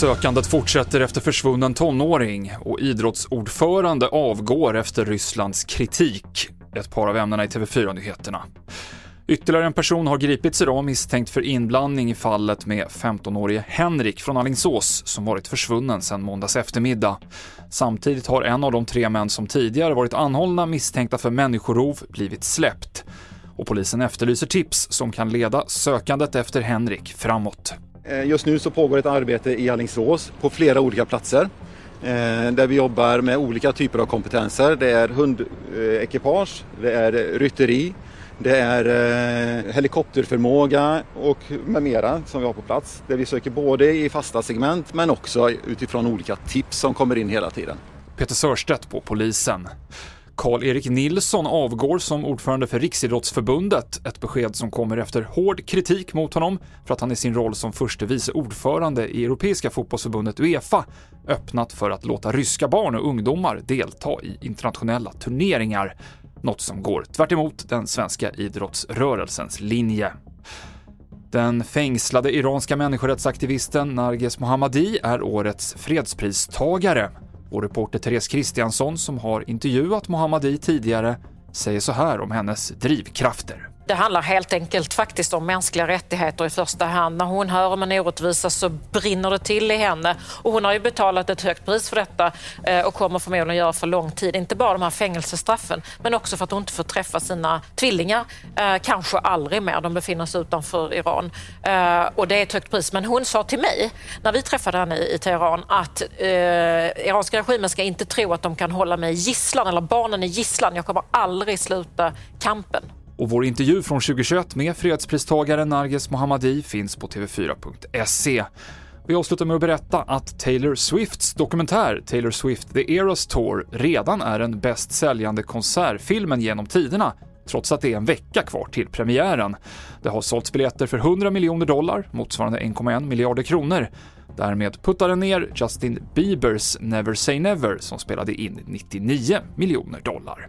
Sökandet fortsätter efter försvunnen tonåring och idrottsordförande avgår efter Rysslands kritik. Ett par av ämnena i TV4-nyheterna. Ytterligare en person har gripits idag misstänkt för inblandning i fallet med 15-årige Henrik från Allingsås som varit försvunnen sedan måndags eftermiddag. Samtidigt har en av de tre män som tidigare varit anhållna misstänkta för människorov blivit släppt. Och polisen efterlyser tips som kan leda sökandet efter Henrik framåt. Eh, just nu så pågår ett arbete i Allingsås på flera olika platser eh, där vi jobbar med olika typer av kompetenser. Det är hundekipage, det är rytteri, det är eh, helikopterförmåga och med mera som vi har på plats. Där vi söker både i fasta segment men också utifrån olika tips som kommer in hela tiden. Peter Sörstedt på polisen. Karl-Erik Nilsson avgår som ordförande för Riksidrottsförbundet, ett besked som kommer efter hård kritik mot honom för att han i sin roll som förste vice ordförande i Europeiska fotbollsförbundet Uefa öppnat för att låta ryska barn och ungdomar delta i internationella turneringar, något som går tvärt den svenska idrottsrörelsens linje. Den fängslade iranska människorättsaktivisten Narges Mohammadi är årets fredspristagare. Vår reporter Therese Kristiansson, som har intervjuat Mohammadi tidigare, säger så här om hennes drivkrafter. Det handlar helt enkelt faktiskt om mänskliga rättigheter i första hand. När hon hör om en orättvisa så brinner det till i henne. Och hon har ju betalat ett högt pris för detta eh, och kommer förmodligen göra för lång tid. Inte bara de här fängelsestraffen, men också för att hon inte får träffa sina tvillingar. Eh, kanske aldrig mer. De befinner sig utanför Iran. Eh, och det är ett högt pris. Men hon sa till mig, när vi träffade henne i Teheran, att eh, iranska regimen ska inte tro att de kan hålla mig gisslan, eller barnen i gisslan. Jag kommer aldrig sluta kampen. Och vår intervju från 2021 med fredspristagaren Narges Mohammadi finns på tv4.se. Vi avslutar med att berätta att Taylor Swifts dokumentär Taylor Swift The Eras Tour redan är den bäst säljande konsertfilmen genom tiderna, trots att det är en vecka kvar till premiären. Det har sålts biljetter för 100 miljoner dollar, motsvarande 1,1 miljarder kronor. Därmed puttar den ner Justin Biebers Never Say Never som spelade in 99 miljoner dollar.